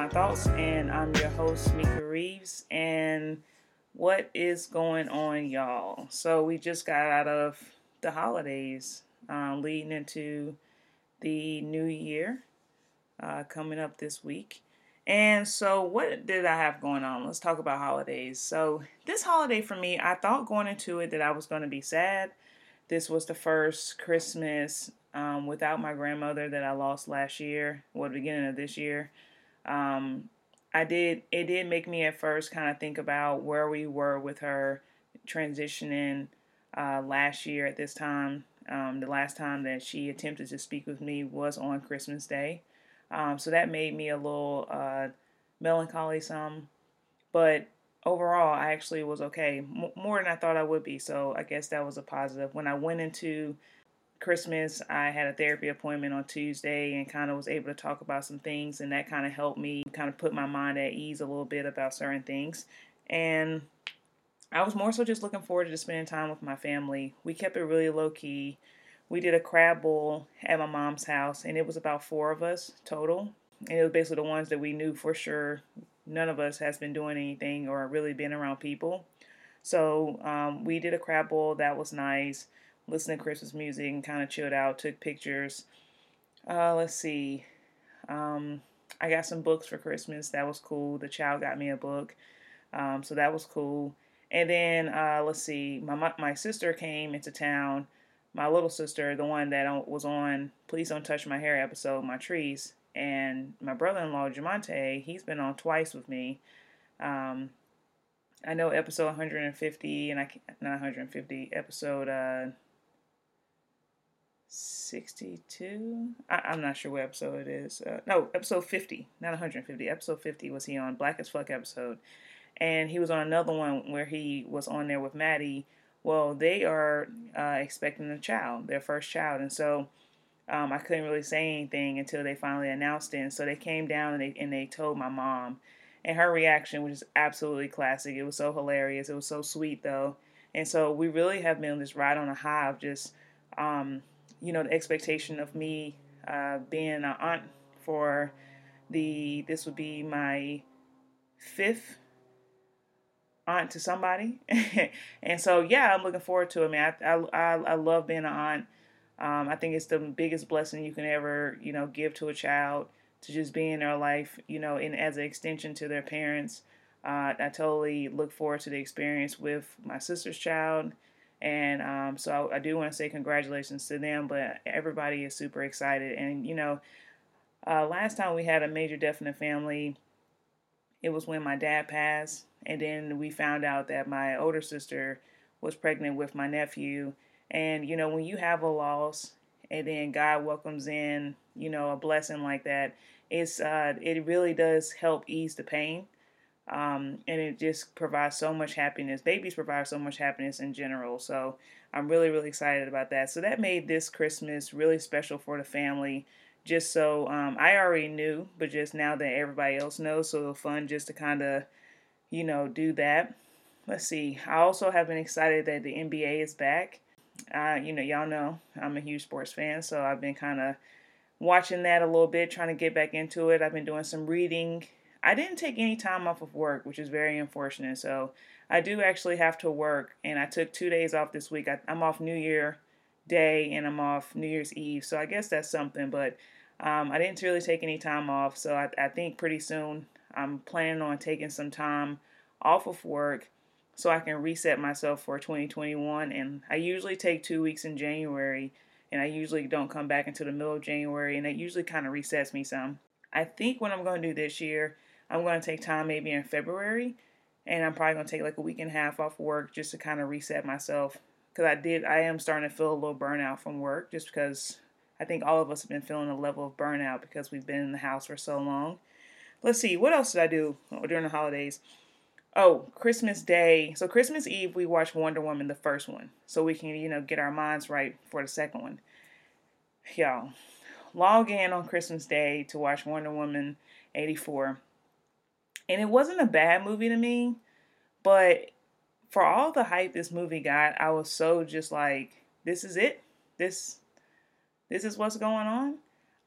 My Thoughts, and I'm your host, Mika Reeves. And what is going on, y'all? So, we just got out of the holidays, um, leading into the new year uh, coming up this week. And so, what did I have going on? Let's talk about holidays. So, this holiday for me, I thought going into it that I was going to be sad. This was the first Christmas um, without my grandmother that I lost last year, or the beginning of this year. Um, I did, it did make me at first kind of think about where we were with her transitioning uh, last year at this time. Um, the last time that she attempted to speak with me was on Christmas Day. Um, so that made me a little uh, melancholy some. But overall, I actually was okay, M- more than I thought I would be. So I guess that was a positive. When I went into Christmas, I had a therapy appointment on Tuesday and kind of was able to talk about some things, and that kind of helped me kind of put my mind at ease a little bit about certain things. And I was more so just looking forward to spending time with my family. We kept it really low key. We did a crab bowl at my mom's house, and it was about four of us total. And it was basically the ones that we knew for sure none of us has been doing anything or really been around people. So um, we did a crab bowl. That was nice listened to Christmas music and kind of chilled out, took pictures. Uh, let's see. Um, I got some books for Christmas. That was cool. The child got me a book. Um, so that was cool. And then uh, let's see. My my sister came into town. My little sister, the one that was on "Please Don't Touch My Hair" episode, Montrese, and my brother-in-law Jamonte. He's been on twice with me. Um, I know episode 150 and I not 150 episode uh 62 I, am not sure what episode it is. Uh, no episode 50 not 150 episode 50 was he on black as fuck episode. And he was on another one where he was on there with maddie. Well they are uh, expecting a child their first child. And so um, i couldn't really say anything until they finally announced it. And so they came down and they, and they told my mom. And her reaction was just absolutely classic. It was so hilarious. It was so sweet though. And so we really have been on this ride on a high of just um, you know, the expectation of me uh, being an aunt for the, this would be my fifth aunt to somebody. and so, yeah, I'm looking forward to it, man. I, I, I love being an aunt. Um, I think it's the biggest blessing you can ever, you know, give to a child to just be in their life, you know, and as an extension to their parents. Uh, I totally look forward to the experience with my sister's child and um, so I, I do want to say congratulations to them, but everybody is super excited. And, you know, uh, last time we had a major death in the family, it was when my dad passed. And then we found out that my older sister was pregnant with my nephew. And, you know, when you have a loss and then God welcomes in, you know, a blessing like that, it's uh, it really does help ease the pain. Um, and it just provides so much happiness. Babies provide so much happiness in general. So I'm really, really excited about that. So that made this Christmas really special for the family. Just so um, I already knew, but just now that everybody else knows, so fun just to kind of, you know, do that. Let's see. I also have been excited that the NBA is back. Uh, you know, y'all know I'm a huge sports fan, so I've been kind of watching that a little bit, trying to get back into it. I've been doing some reading I didn't take any time off of work, which is very unfortunate. So I do actually have to work, and I took two days off this week. I, am off New Year Day and I'm off New Year's Eve, so I guess that's something. But um, I didn't really take any time off, so I, I think pretty soon I'm planning on taking some time off of work so I can reset myself for 2021. And I usually take two weeks in January, and I usually don't come back until the middle of January, and it usually kind of resets me some. I think what I'm going to do this year I'm going to take time maybe in February, and I'm probably going to take like a week and a half off work just to kind of reset myself. Because I did, I am starting to feel a little burnout from work just because I think all of us have been feeling a level of burnout because we've been in the house for so long. Let's see, what else did I do during the holidays? Oh, Christmas Day. So Christmas Eve we watched Wonder Woman, the first one, so we can you know get our minds right for the second one. Y'all, log in on Christmas Day to watch Wonder Woman 84. And it wasn't a bad movie to me, but for all the hype this movie got, I was so just like, this is it. This this is what's going on.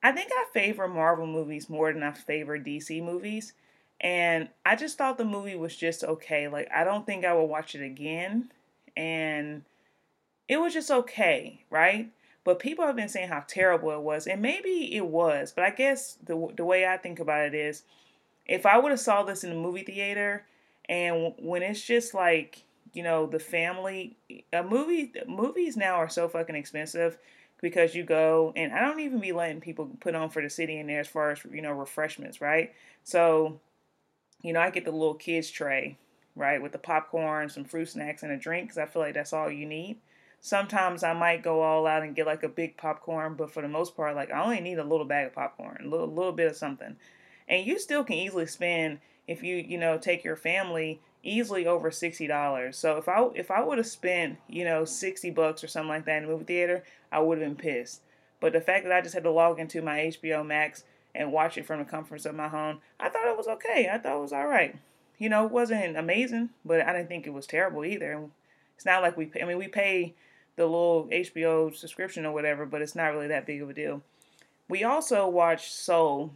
I think I favor Marvel movies more than I favor DC movies. And I just thought the movie was just okay. Like, I don't think I will watch it again. And it was just okay, right? But people have been saying how terrible it was. And maybe it was. But I guess the, the way I think about it is if I would have saw this in the movie theater and when it's just like, you know, the family, a movie, movies now are so fucking expensive because you go and I don't even be letting people put on for the city in there as far as you know refreshments, right? So, you know, I get the little kids tray, right, with the popcorn, some fruit snacks, and a drink because I feel like that's all you need. Sometimes I might go all out and get like a big popcorn, but for the most part, like I only need a little bag of popcorn, a little, little bit of something, and you still can easily spend if you you know take your family easily over sixty dollars. So if I if I would have spent you know sixty bucks or something like that in the movie theater, I would have been pissed. But the fact that I just had to log into my HBO Max and watch it from the comforts of my home, I thought it was okay. I thought it was all right. You know, it wasn't amazing, but I didn't think it was terrible either. It's not like we pay, I mean we pay the little HBO subscription or whatever, but it's not really that big of a deal. We also watched Soul.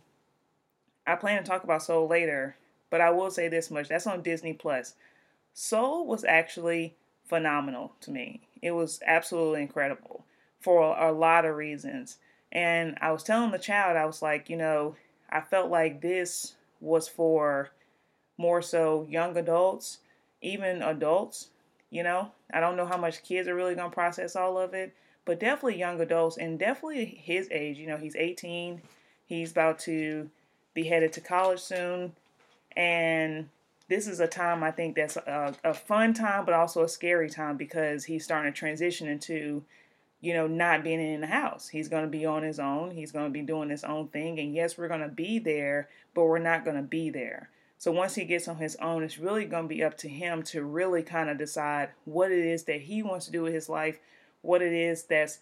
I plan to talk about Soul later but I will say this much that's on Disney Plus. Soul was actually phenomenal to me. It was absolutely incredible for a lot of reasons. And I was telling the child, I was like, you know, I felt like this was for more so young adults, even adults, you know. I don't know how much kids are really going to process all of it, but definitely young adults and definitely his age. You know, he's 18, he's about to be headed to college soon. And this is a time I think that's a, a fun time, but also a scary time because he's starting to transition into, you know, not being in the house. He's going to be on his own. He's going to be doing his own thing. And yes, we're going to be there, but we're not going to be there. So once he gets on his own, it's really going to be up to him to really kind of decide what it is that he wants to do with his life, what it is that's,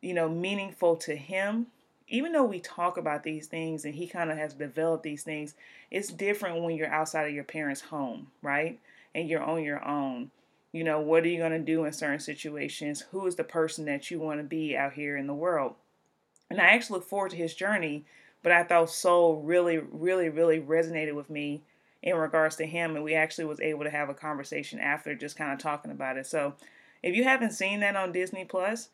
you know, meaningful to him even though we talk about these things and he kind of has developed these things, it's different when you're outside of your parents' home, right? And you're on your own. You know, what are you going to do in certain situations? Who is the person that you want to be out here in the world? And I actually look forward to his journey, but I thought Soul really, really, really resonated with me in regards to him. And we actually was able to have a conversation after just kind of talking about it. So if you haven't seen that on Disney Plus,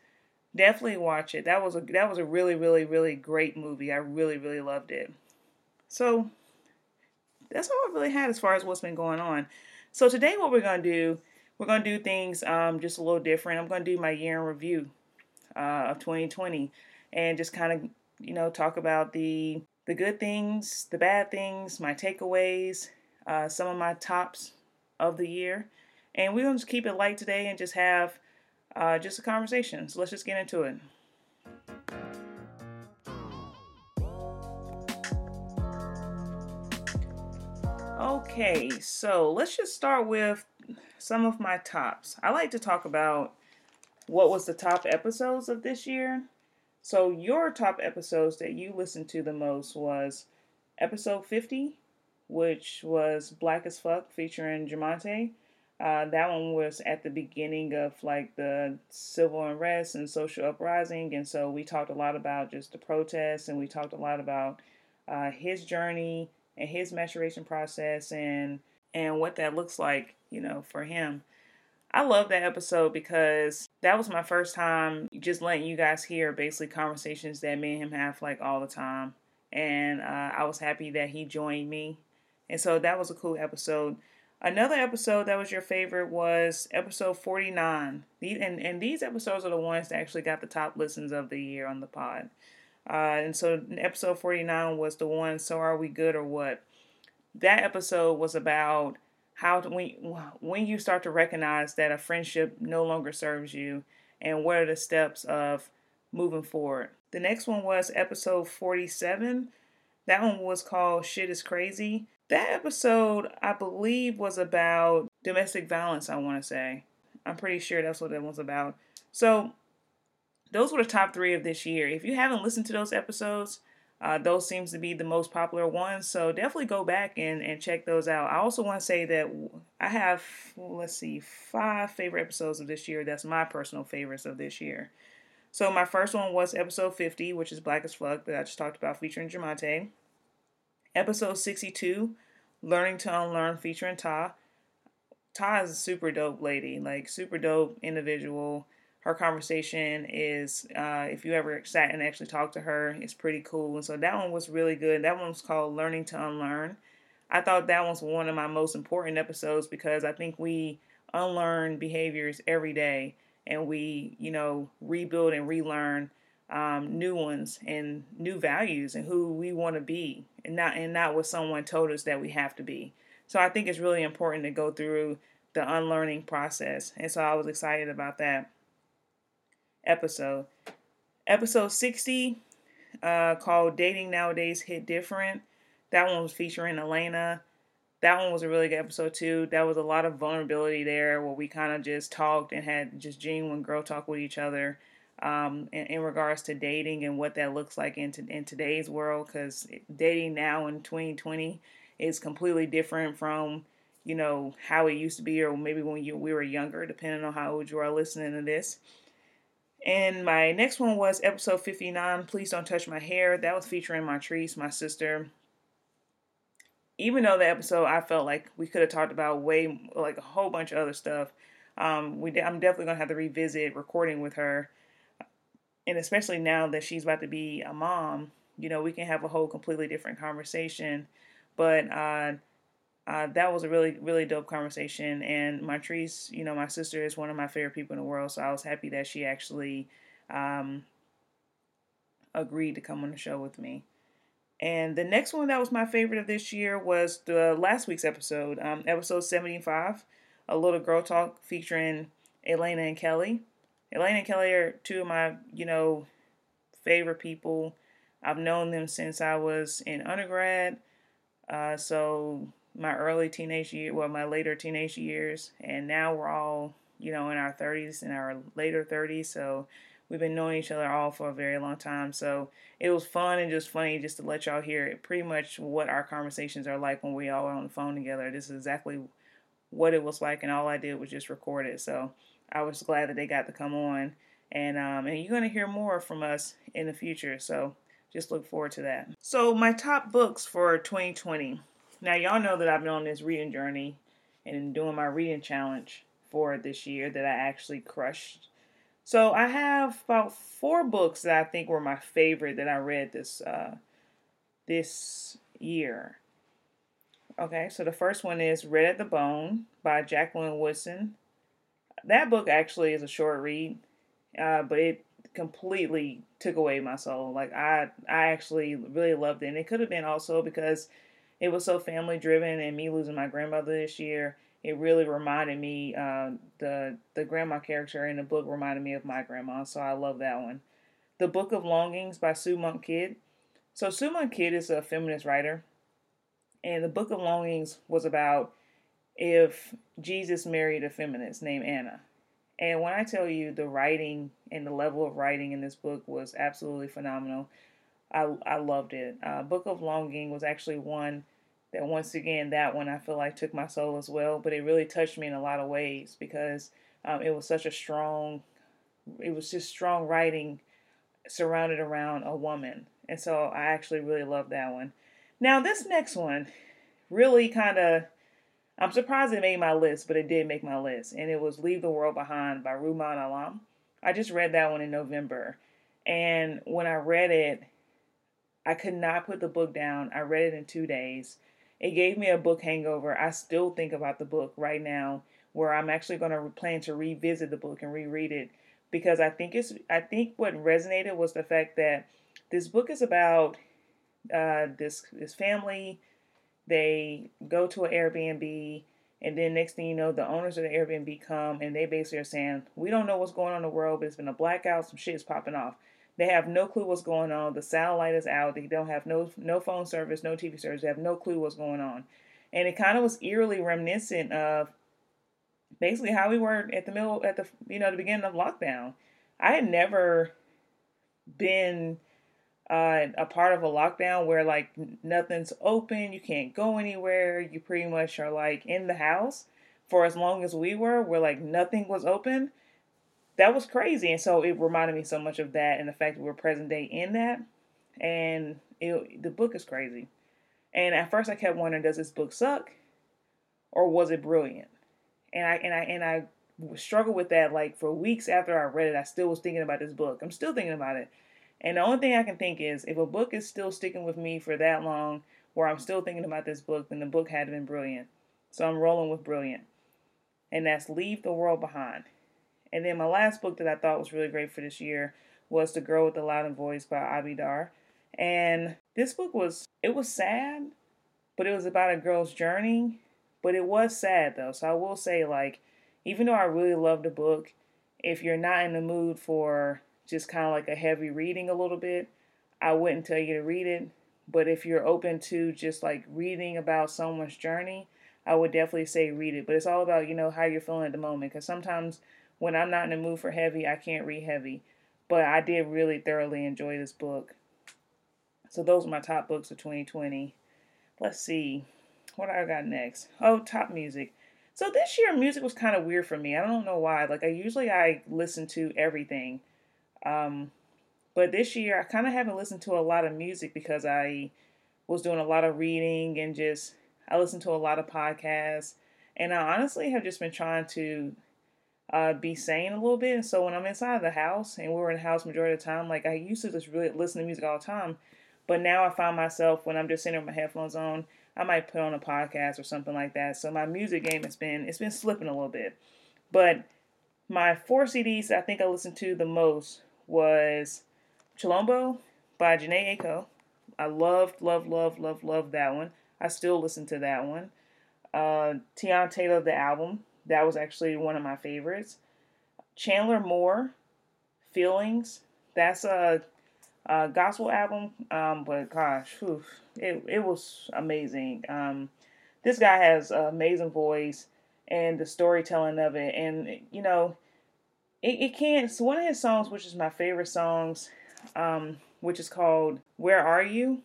definitely watch it. That was a that was a really really really great movie. I really really loved it. So that's all I really had as far as what's been going on. So today what we're gonna do, we're gonna do things um, just a little different. I'm gonna do my year in review uh, of 2020 and just kind of you know talk about the the good things, the bad things, my takeaways, uh, some of my tops of the year, and we're gonna just keep it light today and just have uh, just a conversation. So let's just get into it. Okay, so let's just start with some of my tops. I like to talk about what was the top episodes of this year. So your top episodes that you listened to the most was episode 50, which was Black as Fuck featuring Jamonte. Uh, that one was at the beginning of like the civil unrest and social uprising, and so we talked a lot about just the protests, and we talked a lot about uh, his journey and his maturation process, and and what that looks like, you know, for him. I love that episode because that was my first time just letting you guys hear basically conversations that me and him have like all the time, and uh, I was happy that he joined me, and so that was a cool episode. Another episode that was your favorite was episode 49. These, and, and these episodes are the ones that actually got the top listens of the year on the pod. Uh, and so episode 49 was the one, So Are We Good or What? That episode was about how to, when, when you start to recognize that a friendship no longer serves you and what are the steps of moving forward. The next one was episode 47. That one was called Shit is Crazy. That episode, I believe, was about domestic violence, I want to say. I'm pretty sure that's what it was about. So, those were the top three of this year. If you haven't listened to those episodes, uh, those seems to be the most popular ones. So definitely go back and, and check those out. I also want to say that I have, let's see, five favorite episodes of this year. That's my personal favorites of this year. So my first one was episode 50, which is Black as Fuck that I just talked about featuring Jamante. Episode 62, Learning to Unlearn featuring Ta. Ta is a super dope lady, like super dope individual. Her conversation is, uh, if you ever sat and actually talked to her, it's pretty cool. And so that one was really good. That one was called Learning to Unlearn. I thought that was one of my most important episodes because I think we unlearn behaviors every day and we, you know, rebuild and relearn um, new ones and new values and who we want to be and not and not what someone told us that we have to be. So I think it's really important to go through the unlearning process. And so I was excited about that episode. Episode 60 uh, called Dating Nowadays Hit Different. That one was featuring Elena. That one was a really good episode too. That was a lot of vulnerability there where we kind of just talked and had just genuine girl talk with each other um, in, in, regards to dating and what that looks like in, to, in today's world. Because dating now in 2020 is completely different from you know how it used to be, or maybe when you, we were younger, depending on how old you are listening to this. And my next one was episode 59, Please Don't Touch My Hair. That was featuring Montrese my sister even though the episode I felt like we could have talked about way like a whole bunch of other stuff. Um, we I'm definitely gonna have to revisit recording with her, and especially now that she's about to be a mom, you know, we can have a whole completely different conversation. But uh, uh, that was a really really dope conversation, and Montrese, you know, my sister is one of my favorite people in the world, so I was happy that she actually um, agreed to come on the show with me. And the next one that was my favorite of this year was the last week's episode, um, episode 75, A Little Girl Talk featuring Elena and Kelly. Elena and Kelly are two of my, you know, favorite people. I've known them since I was in undergrad. Uh, so my early teenage year, well, my later teenage years, and now we're all, you know, in our 30s and our later 30s. So We've been knowing each other all for a very long time. So it was fun and just funny just to let y'all hear pretty much what our conversations are like when we all are on the phone together. This is exactly what it was like, and all I did was just record it. So I was glad that they got to come on. And um, and you're gonna hear more from us in the future. So just look forward to that. So my top books for 2020. Now y'all know that I've been on this reading journey and doing my reading challenge for this year that I actually crushed. So I have about four books that I think were my favorite that I read this uh, this year. Okay, so the first one is Red at the Bone by Jacqueline Woodson. That book actually is a short read, uh, but it completely took away my soul. Like I, I actually really loved it, and it could have been also because it was so family driven, and me losing my grandmother this year it really reminded me uh, the the grandma character in the book reminded me of my grandma, so I love that one. The Book of Longings by Sue Monk Kidd. So Sue Monk Kidd is a feminist writer, and the Book of Longings was about if Jesus married a feminist named Anna. And when I tell you the writing and the level of writing in this book was absolutely phenomenal, I I loved it. Uh, book of Longing was actually one that once again that one I feel like took my soul as well, but it really touched me in a lot of ways because um, it was such a strong, it was just strong writing surrounded around a woman, and so I actually really love that one. Now this next one really kind of. I'm surprised it made my list, but it did make my list. And it was Leave the World Behind by Rumaan Alam. I just read that one in November. And when I read it, I could not put the book down. I read it in two days. It gave me a book hangover. I still think about the book right now, where I'm actually going to plan to revisit the book and reread it because I think it's. I think what resonated was the fact that this book is about uh, this this family. They go to an Airbnb, and then next thing you know, the owners of the Airbnb come and they basically are saying, "We don't know what's going on in the world, but it's been a blackout. Some shit is popping off." They have no clue what's going on. The satellite is out. They don't have no no phone service, no TV service. They have no clue what's going on. And it kind of was eerily reminiscent of basically how we were at the middle at the you know the beginning of lockdown. I had never been uh, a part of a lockdown where like nothing's open, you can't go anywhere, you pretty much are like in the house for as long as we were, where like nothing was open that was crazy. And so it reminded me so much of that and the fact that we're present day in that. And it, the book is crazy. And at first I kept wondering, does this book suck? Or was it brilliant? And I and I and I struggled with that like for weeks after I read it. I still was thinking about this book. I'm still thinking about it. And the only thing I can think is if a book is still sticking with me for that long, where I'm still thinking about this book, then the book had been brilliant. So I'm rolling with brilliant. And that's Leave the World Behind. And then my last book that I thought was really great for this year was The Girl with the Loud Voice by Abi Daré. And this book was it was sad, but it was about a girl's journey. But it was sad though. So I will say like even though I really love the book, if you're not in the mood for just kind of like a heavy reading a little bit, I wouldn't tell you to read it. But if you're open to just like reading about someone's journey, I would definitely say read it. But it's all about, you know, how you're feeling at the moment. Because sometimes when I'm not in the mood for heavy, I can't read heavy. But I did really thoroughly enjoy this book. So those are my top books of 2020. Let's see. What I got next? Oh, top music. So this year music was kind of weird for me. I don't know why. Like I usually I listen to everything. Um but this year I kind of haven't listened to a lot of music because I was doing a lot of reading and just I listened to a lot of podcasts and I honestly have just been trying to uh, be sane a little bit. And so when I'm inside the house and we're in the house majority of the time, like I used to just really listen to music all the time. But now I find myself when I'm just sitting with my headphones on, I might put on a podcast or something like that. So my music game has been it's been slipping a little bit. But my four CDs I think I listened to the most was Chilombo by Jhené Aiko. I loved, love, love, love, love that one. I still listen to that one. Uh, Teyana Taylor, the album, that was actually one of my favorites. Chandler Moore, Feelings, that's a, a gospel album, um, but gosh, whew, it, it was amazing. Um, this guy has an amazing voice and the storytelling of it, and you know, it, it can't. So one of his songs, which is my favorite songs, um, which is called "Where Are You,"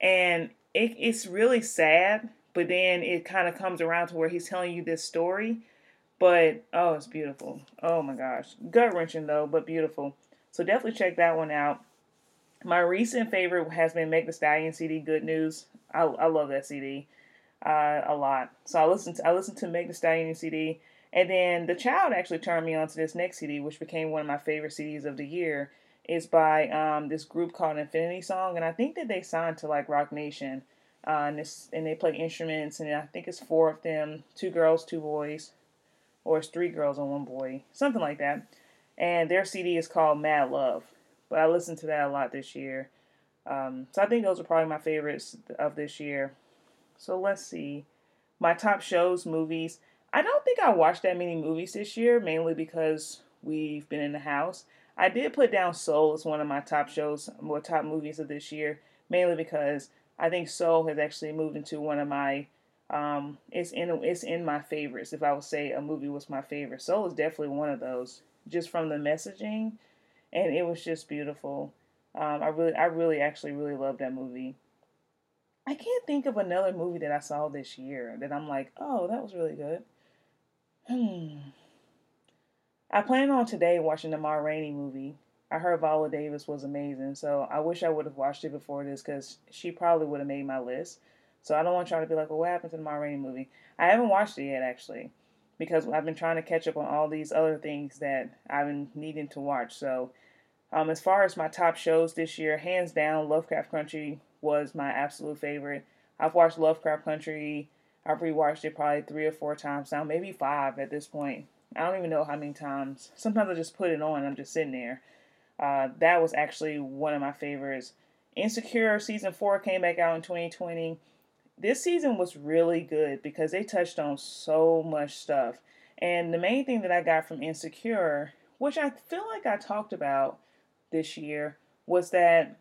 and it, it's really sad, but then it kind of comes around to where he's telling you this story. But oh, it's beautiful. Oh my gosh, gut wrenching though, but beautiful. So definitely check that one out. My recent favorite has been Meg the Stallion CD. Good News. I, I love that CD uh, a lot. So I listened to I listened to Meg the Stallion CD, and then the child actually turned me on to this next CD, which became one of my favorite CDs of the year. Is by um, this group called Infinity Song, and I think that they signed to like Roc Nation. Uh, and, this, and they play instruments, and I think it's four of them, two girls, two boys, or it's three girls and one boy, something like that. And their CD is called Mad Love, but I listened to that a lot this year. Um, so I think those are probably my favorites of this year. So let's see. My top shows, movies. I don't think I watched that many movies this year, mainly because we've been in the house. I did put down Soul as one of my top shows, more top movies of this year, mainly because I think Soul has actually moved into one of my um, it's in it's in my favorites. If I would say a movie was my favorite, Soul is definitely one of those. Just from the messaging, and it was just beautiful. Um, I really, I really, actually, really loved that movie. I can't think of another movie that I saw this year that I'm like, oh, that was really good. Hmm. I plan on today watching the Ma Rainey movie. I heard Viola Davis was amazing, so I wish I would have watched it before this because she probably would have made my list. So I don't want y'all to be like, well, what happened to the Ma Rainey movie? I haven't watched it yet, actually, because I've been trying to catch up on all these other things that I've been needing to watch. So, um, as far as my top shows this year, hands down, Lovecraft Country was my absolute favorite. I've watched Lovecraft Country. I've rewatched it probably three or four times now, maybe five at this point. I don't even know how many times. Sometimes I just put it on. I'm just sitting there. Uh, that was actually one of my favorites. Insecure season four came back out in 2020. This season was really good because they touched on so much stuff. And the main thing that I got from Insecure, which I feel like I talked about this year, was that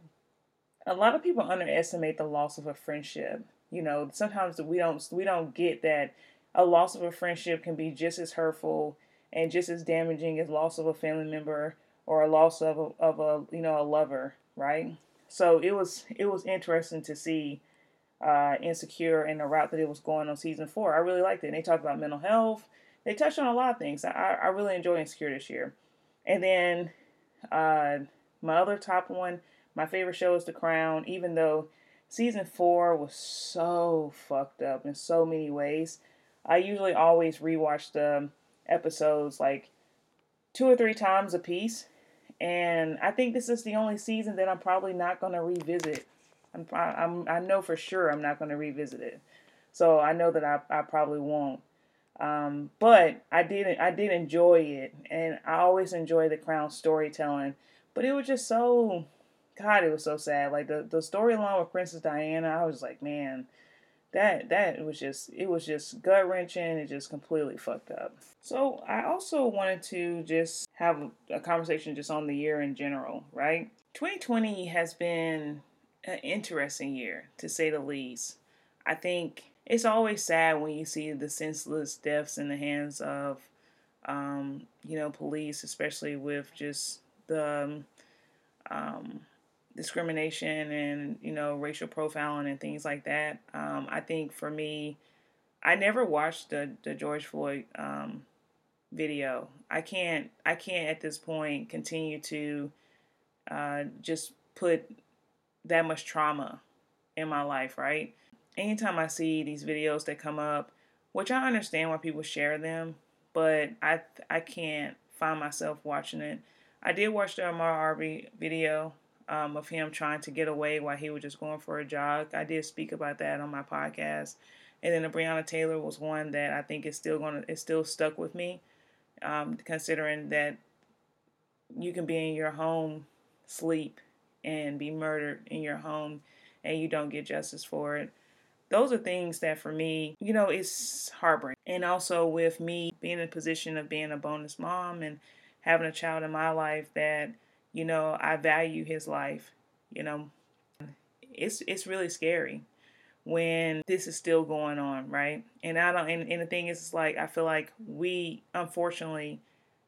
a lot of people underestimate the loss of a friendship. You know, sometimes we don't we don't get that a loss of a friendship can be just as hurtful and just as damaging as loss of a family member or a loss of a, of a you know a lover, right? So it was it was interesting to see uh, Insecure and the route that it was going on season four. I really liked it. And they talked about mental health. They touched on a lot of things. I, I really enjoy Insecure this year. And then uh, my other top one, my favorite show is The Crown, even though season four was so fucked up in so many ways. I usually always rewatch the episodes like two or three times a piece. And I think this is the only season that I'm probably not going to revisit. I'm, I'm, I know for sure I'm not going to revisit it. So I know that I, I probably won't. Um, but I did I did enjoy it, and I always enjoy the Crown storytelling. But it was just so, God, it was so sad. Like the the storyline with Princess Diana, I was like, man, that that was just it was just gut wrenching. It just completely fucked up. So I also wanted to just have a conversation just on the year in general, right? 2020 has been an interesting year to say the least. I think it's always sad when you see the senseless deaths in the hands of, um, you know, police, especially with just the um, um, discrimination and you know racial profiling and things like that. Um, I think for me, I never watched the the George Floyd um, video. I can't I can't at this point continue to uh, just put that much trauma in my life, right? anytime I see these videos that come up, which I understand why people share them, but I I can't find myself watching it. I did watch the Ahmaud Arbery video um, of him trying to get away while he was just going for a jog. I did speak about that on my podcast, and then the Breonna Taylor was one that I think is still going to is still stuck with me, um, considering that you can be in your home, sleep, and be murdered in your home, and you don't get justice for it those are things that for me, you know, it's heartbreaking. And also with me being in a position of being a bonus mom and having a child in my life that, you know, I value his life, you know, it's it's really scary when this is still going on, right? And I don't and, and the thing is it's like I feel like we unfortunately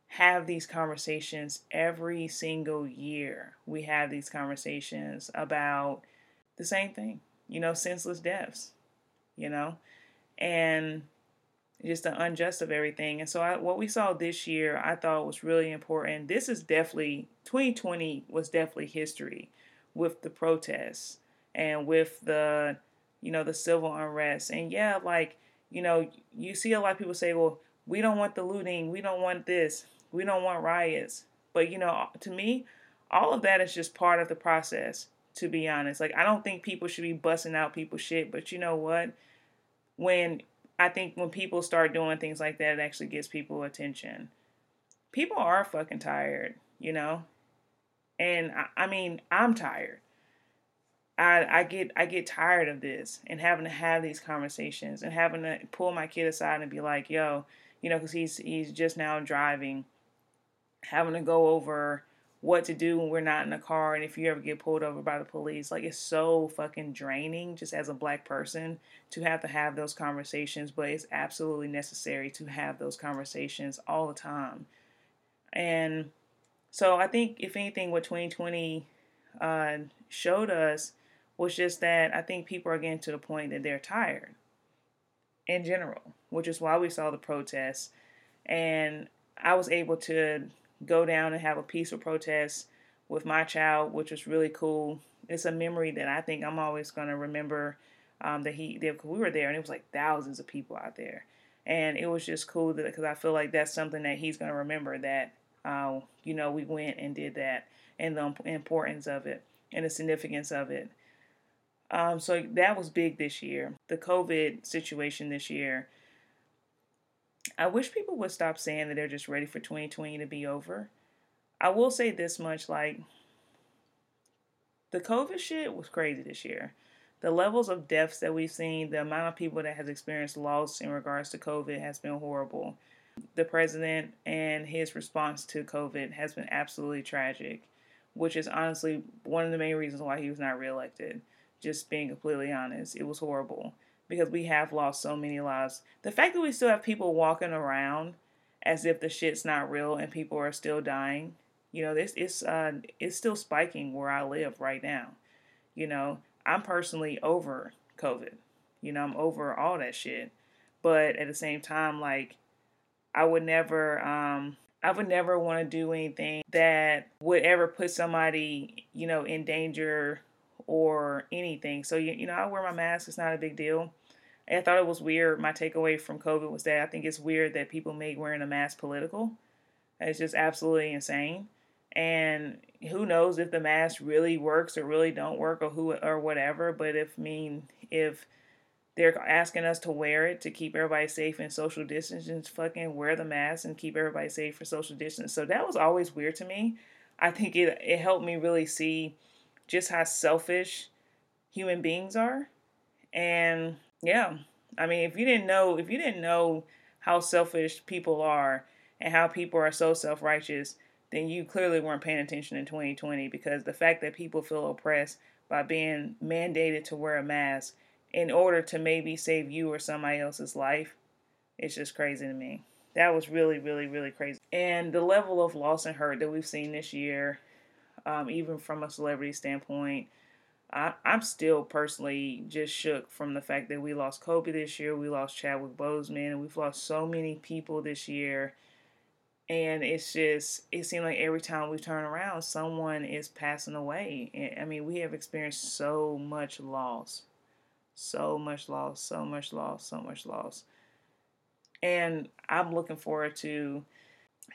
have these conversations every single year. We have these conversations about the same thing you know, senseless deaths, you know, and just the unjust of everything. And so, I, what we saw this year, I thought was really important. This is definitely 2020 was definitely history with the protests and with the, you know, the civil unrest. And yeah, like, you know, you see a lot of people say, well, we don't want the looting, we don't want this, we don't want riots. But, you know, to me, all of that is just part of the process to be honest. Like I don't think people should be busting out people's shit, but you know what? When I think when people start doing things like that, it actually gets people attention. People are fucking tired, you know? And I, I mean, I'm tired. I, I get I get tired of this and having to have these conversations and having to pull my kid aside and be like, yo, you know, because he's he's just now driving, having to go over what to do when we're not in the car and if you ever get pulled over by the police like it's so fucking draining just as a black person to have to have those conversations but it's absolutely necessary to have those conversations all the time. And so i think if anything what 2020 uh, showed us was just that i think people are getting to the point that they're tired in general which is why we saw the protests. And i was able to go down and have a peaceful protest with my child, which was really cool. It's a memory that I think I'm always going to remember um, that he that we were there and it was like thousands of people out there, and it was just cool because I feel like that's something that he's going to remember that uh, you know we went and did that and the importance of it and the significance of it. Um, so that was big this year. The COVID situation this year I wish people would stop saying that they're just ready for 2020 to be over. I will say this much like, the COVID shit was crazy this year. The levels of deaths that we've seen, the amount of people that has experienced loss in regards to COVID has been horrible. The president and his response to COVID has been absolutely tragic, which is honestly one of the main reasons why he was not reelected. Just being completely honest, it was horrible because we have lost so many lives. The fact that we still have people walking around as if the shit's not real and people are still dying, you know, this it's uh it's still spiking where I live right now. You know, I'm personally over COVID. You know, I'm over all that shit. But at the same time, like I would never um I would never want to do anything that would ever put somebody, you know, in danger or anything. So, you, you know, I wear my mask. It's not a big deal. I thought it was weird. My takeaway from COVID was that I think it's weird that people make wearing a mask political. It's just absolutely insane. And who knows if the mask really works or really don't work or who or whatever. But if mean if they're asking us to wear it to keep everybody safe and social distance and fucking wear the mask and keep everybody safe for social distance. So that was always weird to me. I think it it helped me really see just how selfish human beings are. And yeah, I mean, if you didn't know, if you didn't know how selfish people are and how people are so self-righteous, then you clearly weren't paying attention in 2020 because the fact that people feel oppressed by being mandated to wear a mask in order to maybe save you or somebody else's life, it's just crazy to me. That was really, really, really crazy. And the level of loss and hurt that we've seen this year, um, even from a celebrity standpoint, I, I'm still personally just shook from the fact that we lost Kobe this year, we lost Chadwick Boseman, and we've lost so many people this year. And it's just, it seems like every time we turn around, someone is passing away. I mean, we have experienced so much loss so much loss, so much loss, so much loss. And I'm looking forward to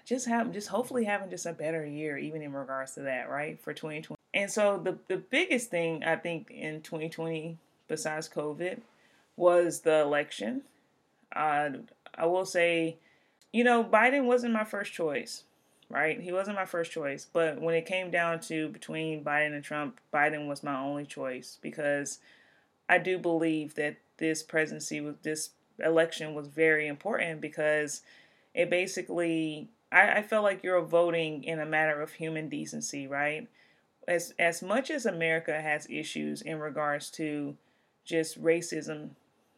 just have just hopefully having just a better year even in regards to that, right? For 2020. And so the the biggest thing I think in 2020 besides COVID was the election. Uh, I will say, you know, Biden wasn't my first choice, right? He wasn't my first choice, but when it came down to between Biden and Trump, Biden was my only choice because I do believe that this presidency was this election was very important because it basically I, I felt like you're voting in a matter of human decency, right? As as much as America has issues in regards to just racism,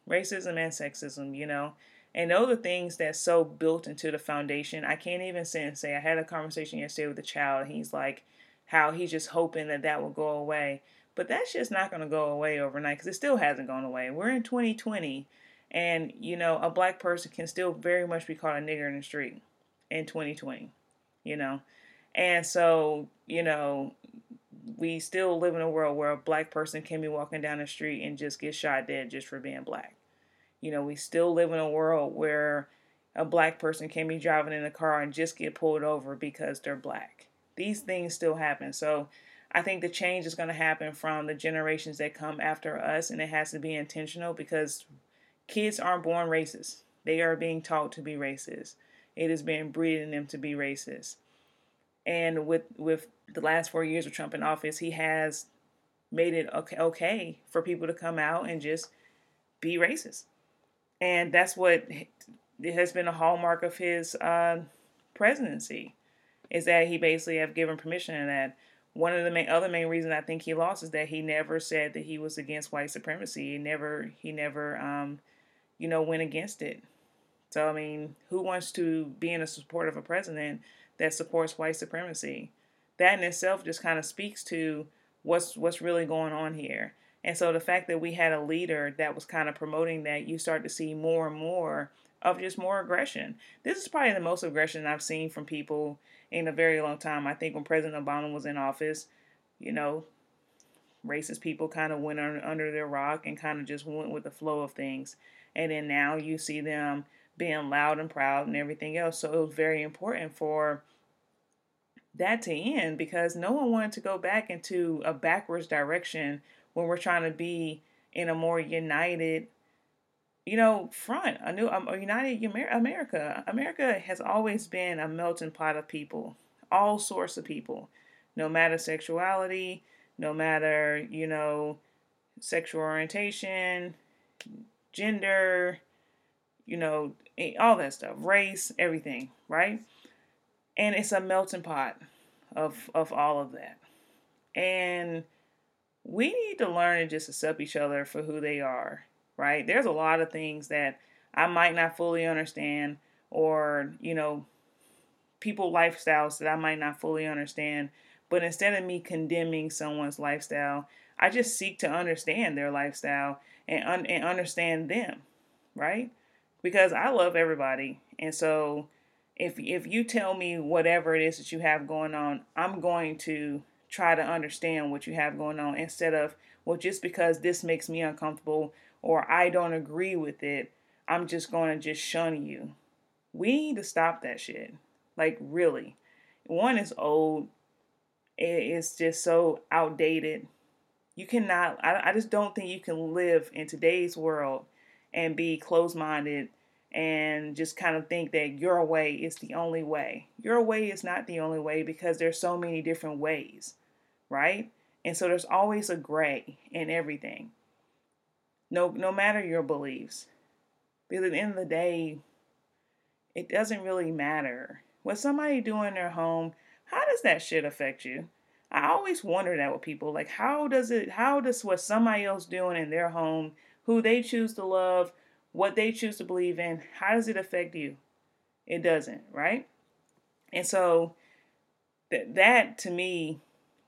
racism and sexism, you know, and those are things that's so built into the foundation. I can't even and say I had a conversation yesterday with a child. he's like, how he's just hoping that that will go away. But that's just not going to go away overnight because it still hasn't gone away. We're in 2020, and you know, a black person can still very much be called a nigger in the street in 2020, you know. And so, you know, we still live in a world where a black person can be walking down the street and just get shot dead just for being black. You know, we still live in a world where a black person can be driving in a car and just get pulled over because they're black. These things still happen. So, I think the change is going to happen from the generations that come after us, and it has to be intentional because kids aren't born racist. They are being taught to be racist. It is being bred in them to be racist. And with with the last four years of Trump in office, he has made it okay, okay for people to come out and just be racist. And that's what has been a hallmark of his uh, presidency, is that he basically have given permission to that one of the main other main reasons I think he lost is that he never said that he was against white supremacy. He never he never um, you know went against it. So I mean, who wants to be in a support of a president that supports white supremacy? That in itself just kind of speaks to what's what's really going on here. And so the fact that we had a leader that was kind of promoting that, you start to see more and more of just more aggression. This is probably the most aggression I've seen from people in a very long time. I think when President Obama was in office, you know, racist people kind of went under their rock and kind of just went with the flow of things. And then now you see them being loud and proud and everything else. So it was very important for that to end because no one wanted to go back into a backwards direction when we're trying to be in a more united you know, front a new um, a united America. America has always been a melting pot of people, all sorts of people, no matter sexuality, no matter you know, sexual orientation, gender, you know, all that stuff, race, everything, right? And it's a melting pot of of all of that, and we need to learn to just accept each other for who they are right? There's a lot of things that I might not fully understand, or, you know, people lifestyles that I might not fully understand. But instead of me condemning someone's lifestyle, I just seek to understand their lifestyle and, un- and understand them, right? Because I love everybody. And so if if you tell me whatever it is that you have going on, I'm going to try to understand what you have going on instead of well just because this makes me uncomfortable or I don't agree with it, I'm just going to just shun you. We need to stop that shit. Like really. One is old. It's just so outdated. You cannot I, I just don't think you can live in today's world and be closed minded and just kind of think that your way is the only way. Your way is not the only way because there's so many different ways, right? And so there's always a gray in everything. No no matter your beliefs. Because at the end of the day, it doesn't really matter. What somebody do in their home, how does that shit affect you? I always wonder that with people. Like how does it how does what somebody else doing in their home, who they choose to love, what they choose to believe in, how does it affect you? It doesn't, right? And so that that to me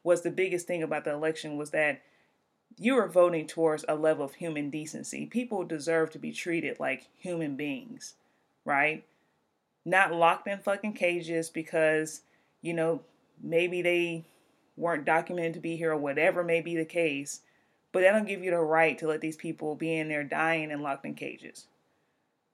was the biggest thing about the election was that you were voting towards a level of human decency. People deserve to be treated like human beings, right? Not locked in fucking cages because, you know, maybe they weren't documented to be here or whatever may be the case but that don't give you the right to let these people be in there dying and locked in cages.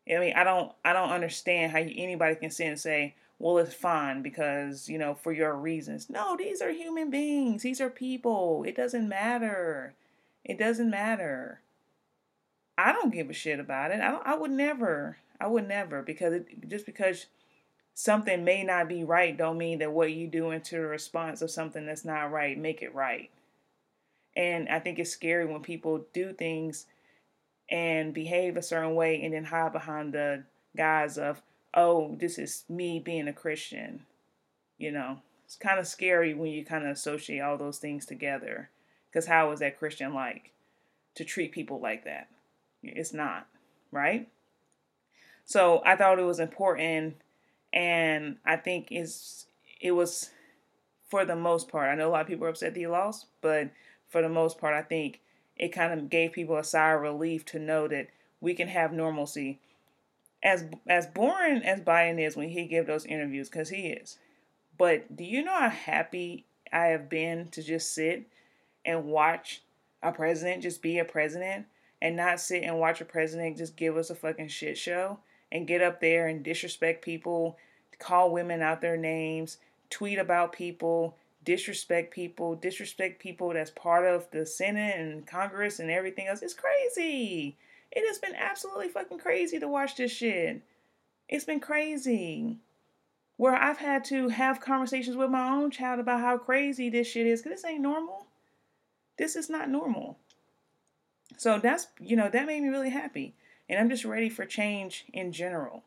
I mean, I don't, I don't understand how anybody can sit and say, "Well, it's fine because you know for your reasons." No, these are human beings. These are people. It doesn't matter. It doesn't matter. I don't give a shit about it. I, I would never. I would never because it, just because something may not be right don't mean that what you do into the response of something that's not right make it right. And I think it's scary when people do things and behave a certain way and then hide behind the guise of, oh, this is me being a Christian. You know, it's kind of scary when you kind of associate all those things together. Because how is that Christian like to treat people like that? It's not, right? So I thought it was important, and I think it's it was for the most part. I know a lot of people are upset that he lost, but for the most part, I think it kind of gave people a sigh of relief to know that we can have normalcy. As as boring as Biden is when he give those interviews, because he is. But do you know how happy I have been to just sit and watch a president just be a president and not sit and watch a president just give us a fucking shit show and get up there and disrespect people, call women out their names, tweet about people, disrespect people, disrespect people that's part of the Senate and Congress and everything else. It's crazy. It has been absolutely fucking crazy to watch this shit. It's been crazy. Where I've had to have conversations with my own child about how crazy this shit is, because this ain't normal. This is not normal. So that's, you know, that made me really happy. And I'm just ready for change in general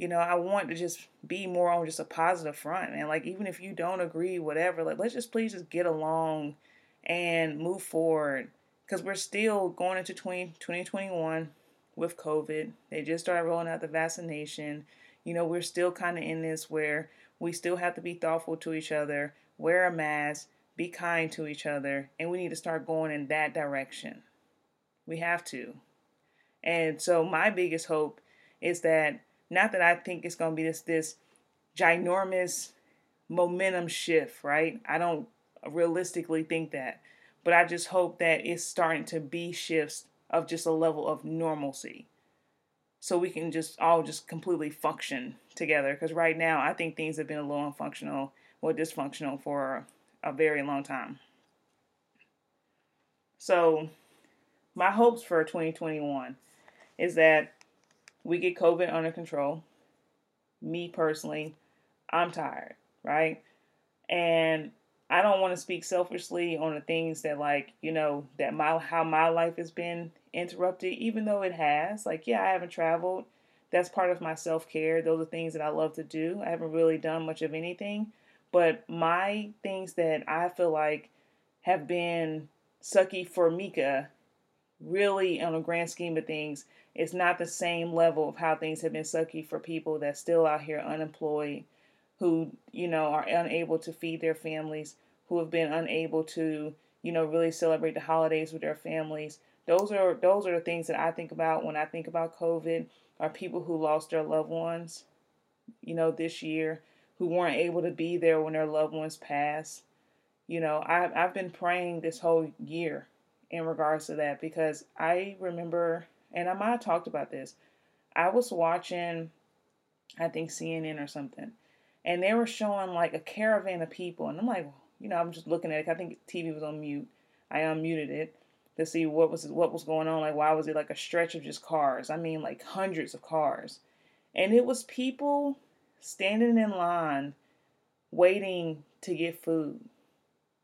you know, I want to just be more on just a positive front. And like, even if you don't agree, whatever, like, let's just please just get along and move forward. Because we're still going into 20, 2021 with COVID. They just started rolling out the vaccination. You know, we're still kind of in this where we still have to be thoughtful to each other, wear a mask, be kind to each other, and we need to start going in that direction. We have to. And so, my biggest hope is that not that I think it's going to be this this ginormous momentum shift, right? I don't realistically think that. But I just hope that it's starting to be shifts of just a level of normalcy. So we can just all just completely function together. Because right now, I think things have been a little unfunctional or dysfunctional for a very long time. So, my hopes for 2021 is that we get COVID under control. Me personally, I'm tired, right? And I don't want to speak selfishly on the things that like, you know, that my how my life has been interrupted, even though it has. Like, yeah, I haven't traveled. That's part of my self-care. Those are things that I love to do. I haven't really done much of anything, but my things that I feel like have been sucky for Mika really on a grand scheme of things it's not the same level of how things have been sucky for people that's still out here unemployed, who, you know, are unable to feed their families, who have been unable to, you know, really celebrate the holidays with their families. Those are those are the things that I think about when I think about COVID, are people who lost their loved ones. you know, this year who weren't able to be there when their loved ones passed. You know, I've, I've been praying this whole year in regards to that because I remember, and I might have talked about this, I was watching, I think CNN or something, and they were showing like a caravan of people, and I'm like, you know, I'm just looking at it. I think TV was on mute. I unmuted it to see what was what was going on. Like, why was it like a stretch of just cars? I mean, like hundreds of cars, and it was people standing in line, waiting to get food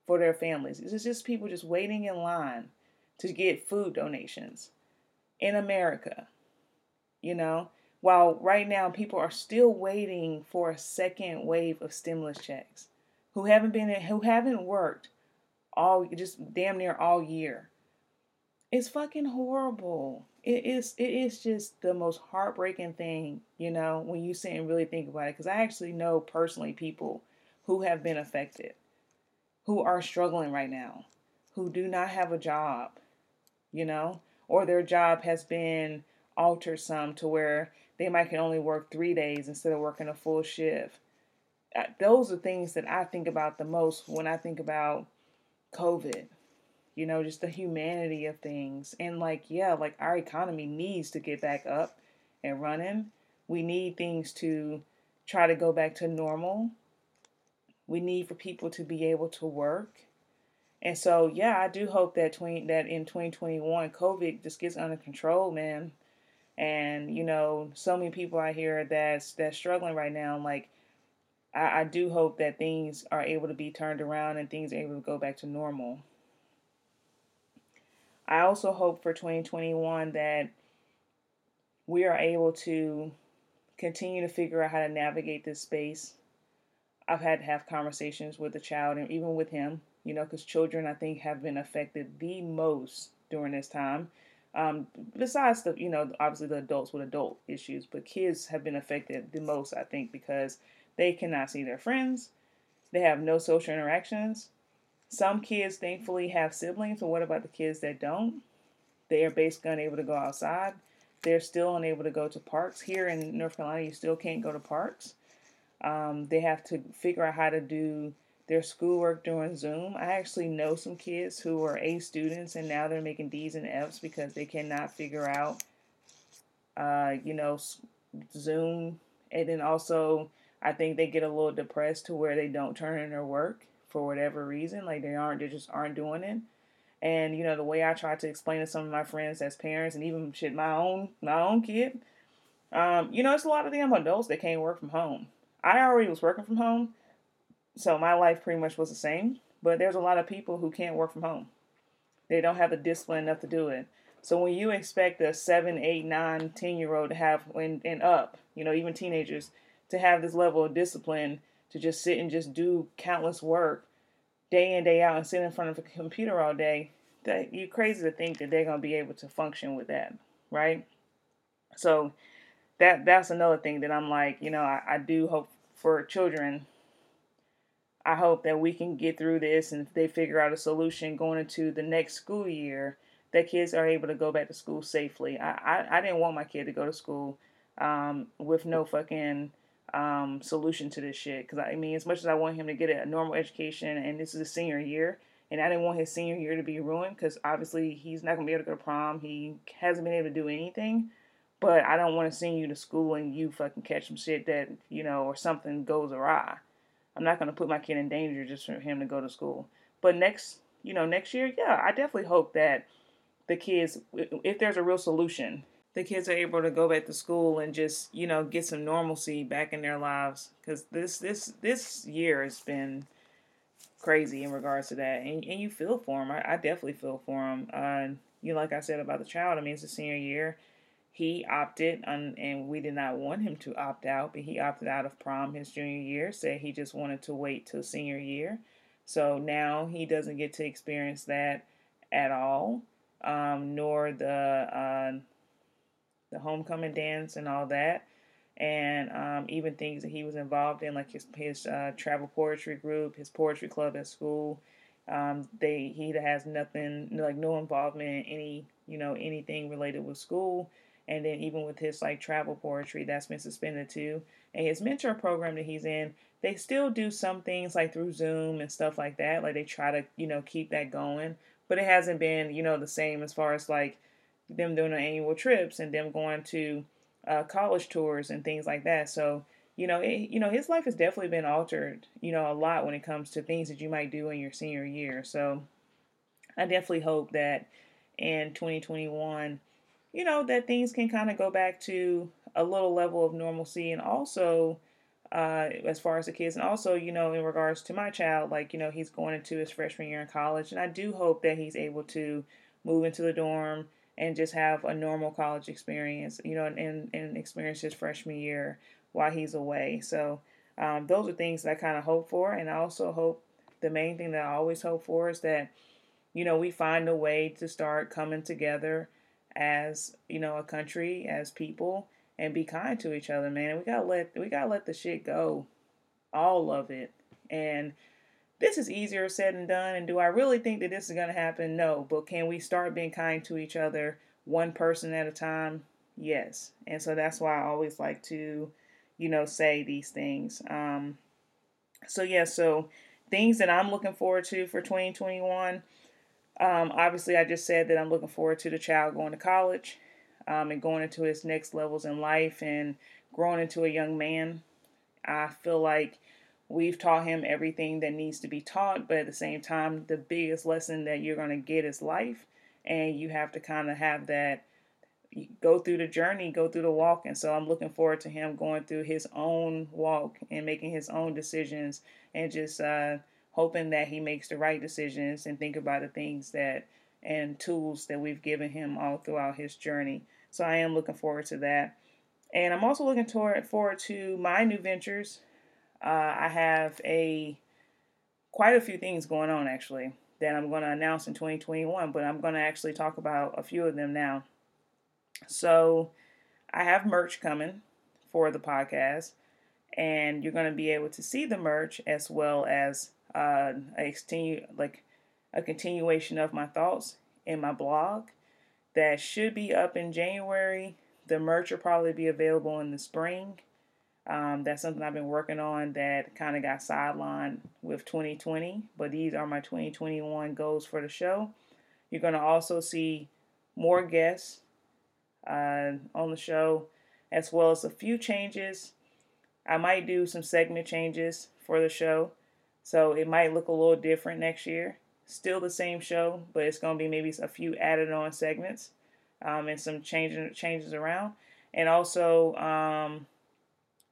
for their families. It's just people just waiting in line to get food donations in America. You know, while right now people are still waiting for a second wave of stimulus checks who haven't been who haven't worked all just damn near all year. It's fucking horrible. It is it is just the most heartbreaking thing, you know, when you sit and really think about it cuz I actually know personally people who have been affected, who are struggling right now, who do not have a job, you know, or their job has been altered some to where they might can only work 3 days instead of working a full shift uh, those are things that I think about the most when I think about COVID. You know, just the humanity of things. And like, yeah, like our economy needs to get back up and running. We need things to try to go back to normal. We need for people to be able to work. And so, yeah, I do hope that 20, that in 2021 COVID just gets under control, man. And you know, so many people out here that's that's struggling right now. Like I, I do hope that things are able to be turned around and things are able to go back to normal. I also hope for 2021 that we are able to continue to figure out how to navigate this space. I've had to have conversations with the child and even with him, you know, because children I think have been affected the most during this time. Um, besides the, you know, obviously the adults with adult issues, but kids have been affected the most, I think, because they cannot see their friends. They have no social interactions. Some kids thankfully have siblings, but what about the kids that don't? They are basically unable to go outside. They're still unable to go to parks. Here in North Carolina, you still can't go to parks. Um, they have to figure out how to do their schoolwork during Zoom. I actually know some kids who are A students and now they're making D's and F's because they cannot figure out, uh, you know, Zoom. And then also I think they get a little depressed to where they don't turn in their work for whatever reason. Like they aren't, they just aren't doing it. And you know the way I try to explain to some of my friends as parents, and even shit my own my own kid, um, you know, it's a lot of them adults that can't work from home. I already was working from home, so my life pretty much was the same. But there's a lot of people who can't work from home. They don't have the discipline enough to do it. So when you expect a seven, eight, nine, ten year old to have and, and up, you know, even teenagers to have this level of discipline to just sit and just do countless work day in day out and sit in front of a computer all day that you're crazy to think that they're to be able to function with that right so that that's another thing that i'm like you know I, I do hope for children i hope that we can get through this and if they figure out a solution going into the next school year that kids are able to go back to school safely i i, I didn't want my kid to go to school um, with no fucking um, solution to this shit. Because I mean, as much as I want him to get a normal education, and this is his senior year, and I didn't want his senior year to be ruined because obviously he's not gonna be able to go to prom. He hasn't been able to do anything. But I don't want to send you to school and you fucking catch some shit that you know or something goes awry. I'm not gonna put my kid in danger just for him to go to school. But next, you know, next year, yeah, I definitely hope that the kids, if there's a real solution, the kids are able to go back to school and just you know get some normalcy back in their lives. Because this this this year has been crazy in regards to that. And, and you feel for him I, I definitely feel for him uh, you know like i said about the child i mean it's a senior year he opted on, and we did not want him to opt out but he opted out of prom his junior year said he just wanted to wait till senior year so now he doesn't get to experience that at all um, nor the uh, the homecoming dance and all that, and um, even things that he was involved in, like his his uh, travel poetry group, his poetry club at school. Um, they he has nothing like no involvement in any you know anything related with school, And then even with his like travel poetry, that's been suspended too. And his mentor program that he's in, they still do some things like through Zoom and stuff like that. Like they try to, you know, keep that going. But it hasn't been, you know, the same as far as like them doing the annual trips and them going to uh, college tours and things like that. So, you know, it, you know, his life has definitely been altered, you know, a lot when it comes to things that you might do in your senior year. So, I definitely hope that in 2021, you know, that things can kind of go back to a little level of normalcy and also uh, as far as the kids and also you know in regards to my child like you know he's going into his freshman year in college and i do hope that he's able to move into the dorm and just have a normal college experience you know and, and experience his freshman year while he's away. So um, those are things that i kind of hope for and i also hope the main thing that i always hope for is that you know we find a way to start coming together as you know a country as people and be kind to each other, man. We gotta let we gotta let the shit go, all of it. And this is easier said than done. And do I really think that this is gonna happen? No. But can we start being kind to each other, one person at a time? Yes. And so that's why I always like to, you know, say these things. Um, so yeah, so things that I'm looking forward to for 2021. Um, obviously, I just said that I'm looking forward to the child going to college um, and going into his next levels in life and growing into a young man. I feel like we've taught him everything that needs to be taught, but at the same time, the biggest lesson that you're going to get is life. And you have to kind of have that go through the journey, go through the walk. And so I'm looking forward to him going through his own walk and making his own decisions and just uh, hoping that he makes the right decisions and think about the things that and tools that we've given him all throughout his journey. So I am looking forward to that. And I'm also looking toward, forward to my new ventures. Uh, I have a quite a few things going on actually that I'm going to announce in 2021, but I'm going to actually talk about a few of them now. So I have merch coming for the podcast, and you're going to be able to see the merch as well as uh, a continue like a continuation of my thoughts in my blog that should be up in January. The merch will probably be available in the spring. Um, that's something I've been working on that kind of got sidelined with 2020, but these are my 2021 goals for the show. You're going to also see more guests uh, on the show, as well as a few changes. I might do some segment changes for the show, so it might look a little different next year. Still the same show, but it's going to be maybe a few added on segments um, and some changing changes around. And also, um,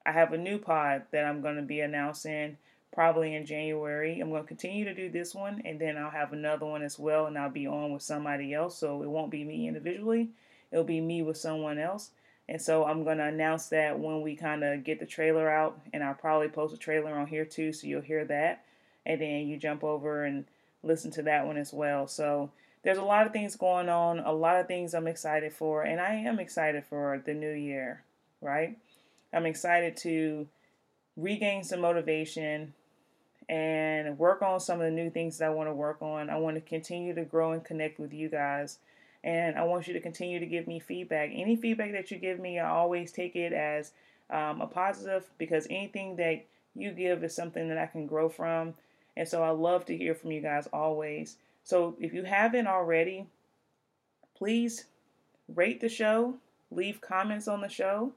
I have a new pod that I'm going to be announcing probably in January. I'm going to continue to do this one, and then I'll have another one as well, and I'll be on with somebody else. So it won't be me individually, it'll be me with someone else. And so I'm going to announce that when we kind of get the trailer out, and I'll probably post a trailer on here too, so you'll hear that. And then you jump over and listen to that one as well. So there's a lot of things going on, a lot of things I'm excited for, and I am excited for the new year, right? I'm excited to regain some motivation and work on some of the new things that I want to work on. I want to continue to grow and connect with you guys. And I want you to continue to give me feedback. Any feedback that you give me, I always take it as um, a positive because anything that you give is something that I can grow from. And so I love to hear from you guys always. So if you haven't already, please rate the show, leave comments on the show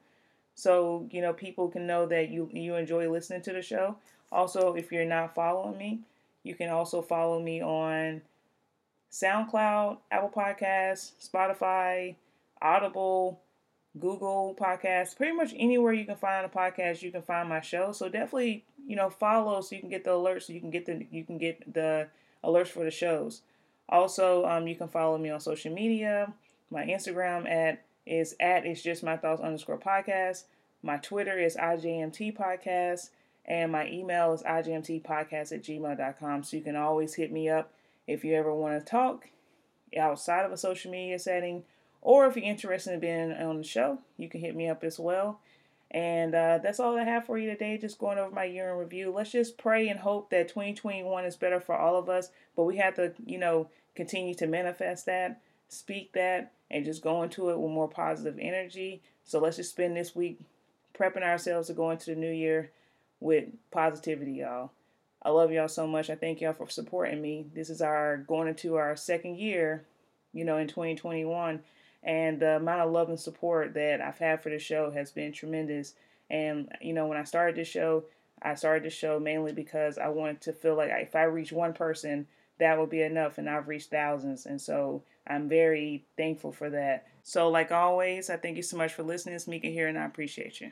so you know people can know that you you enjoy listening to the show. Also, if you're not following me, you can also follow me on SoundCloud, Apple Podcasts, Spotify, Audible, Google Podcasts, pretty much anywhere you can find a podcast, you can find my show. So definitely, you know, follow so you can get the alerts, so you can get the you can get the alerts for the shows. Also, um, you can follow me on social media. My Instagram at is at it's just my thoughts underscore podcast. My Twitter is IJMT podcast. And my email is IJMTpodcast at gmail.com. So you can always hit me up if you ever want to talk outside of a social media setting or if you're interested in being on the show, you can hit me up as well. And uh, that's all I have for you today. Just going over my year in review. Let's just pray and hope that 2021 is better for all of us. But we have to, you know, continue to manifest that, speak that, and just go into it with more positive energy. So let's just spend this week prepping ourselves to go into the new year with positivity, y'all. I love y'all so much. I thank y'all for supporting me. This is our going into our second year, you know, in 2021. And the amount of love and support that I've had for the show has been tremendous. And, you know, when I started this show, I started this show mainly because I wanted to feel like if I reach one person, that would be enough. And I've reached thousands. And so I'm very thankful for that. So, like always, I thank you so much for listening. It's Mika here, and I appreciate you.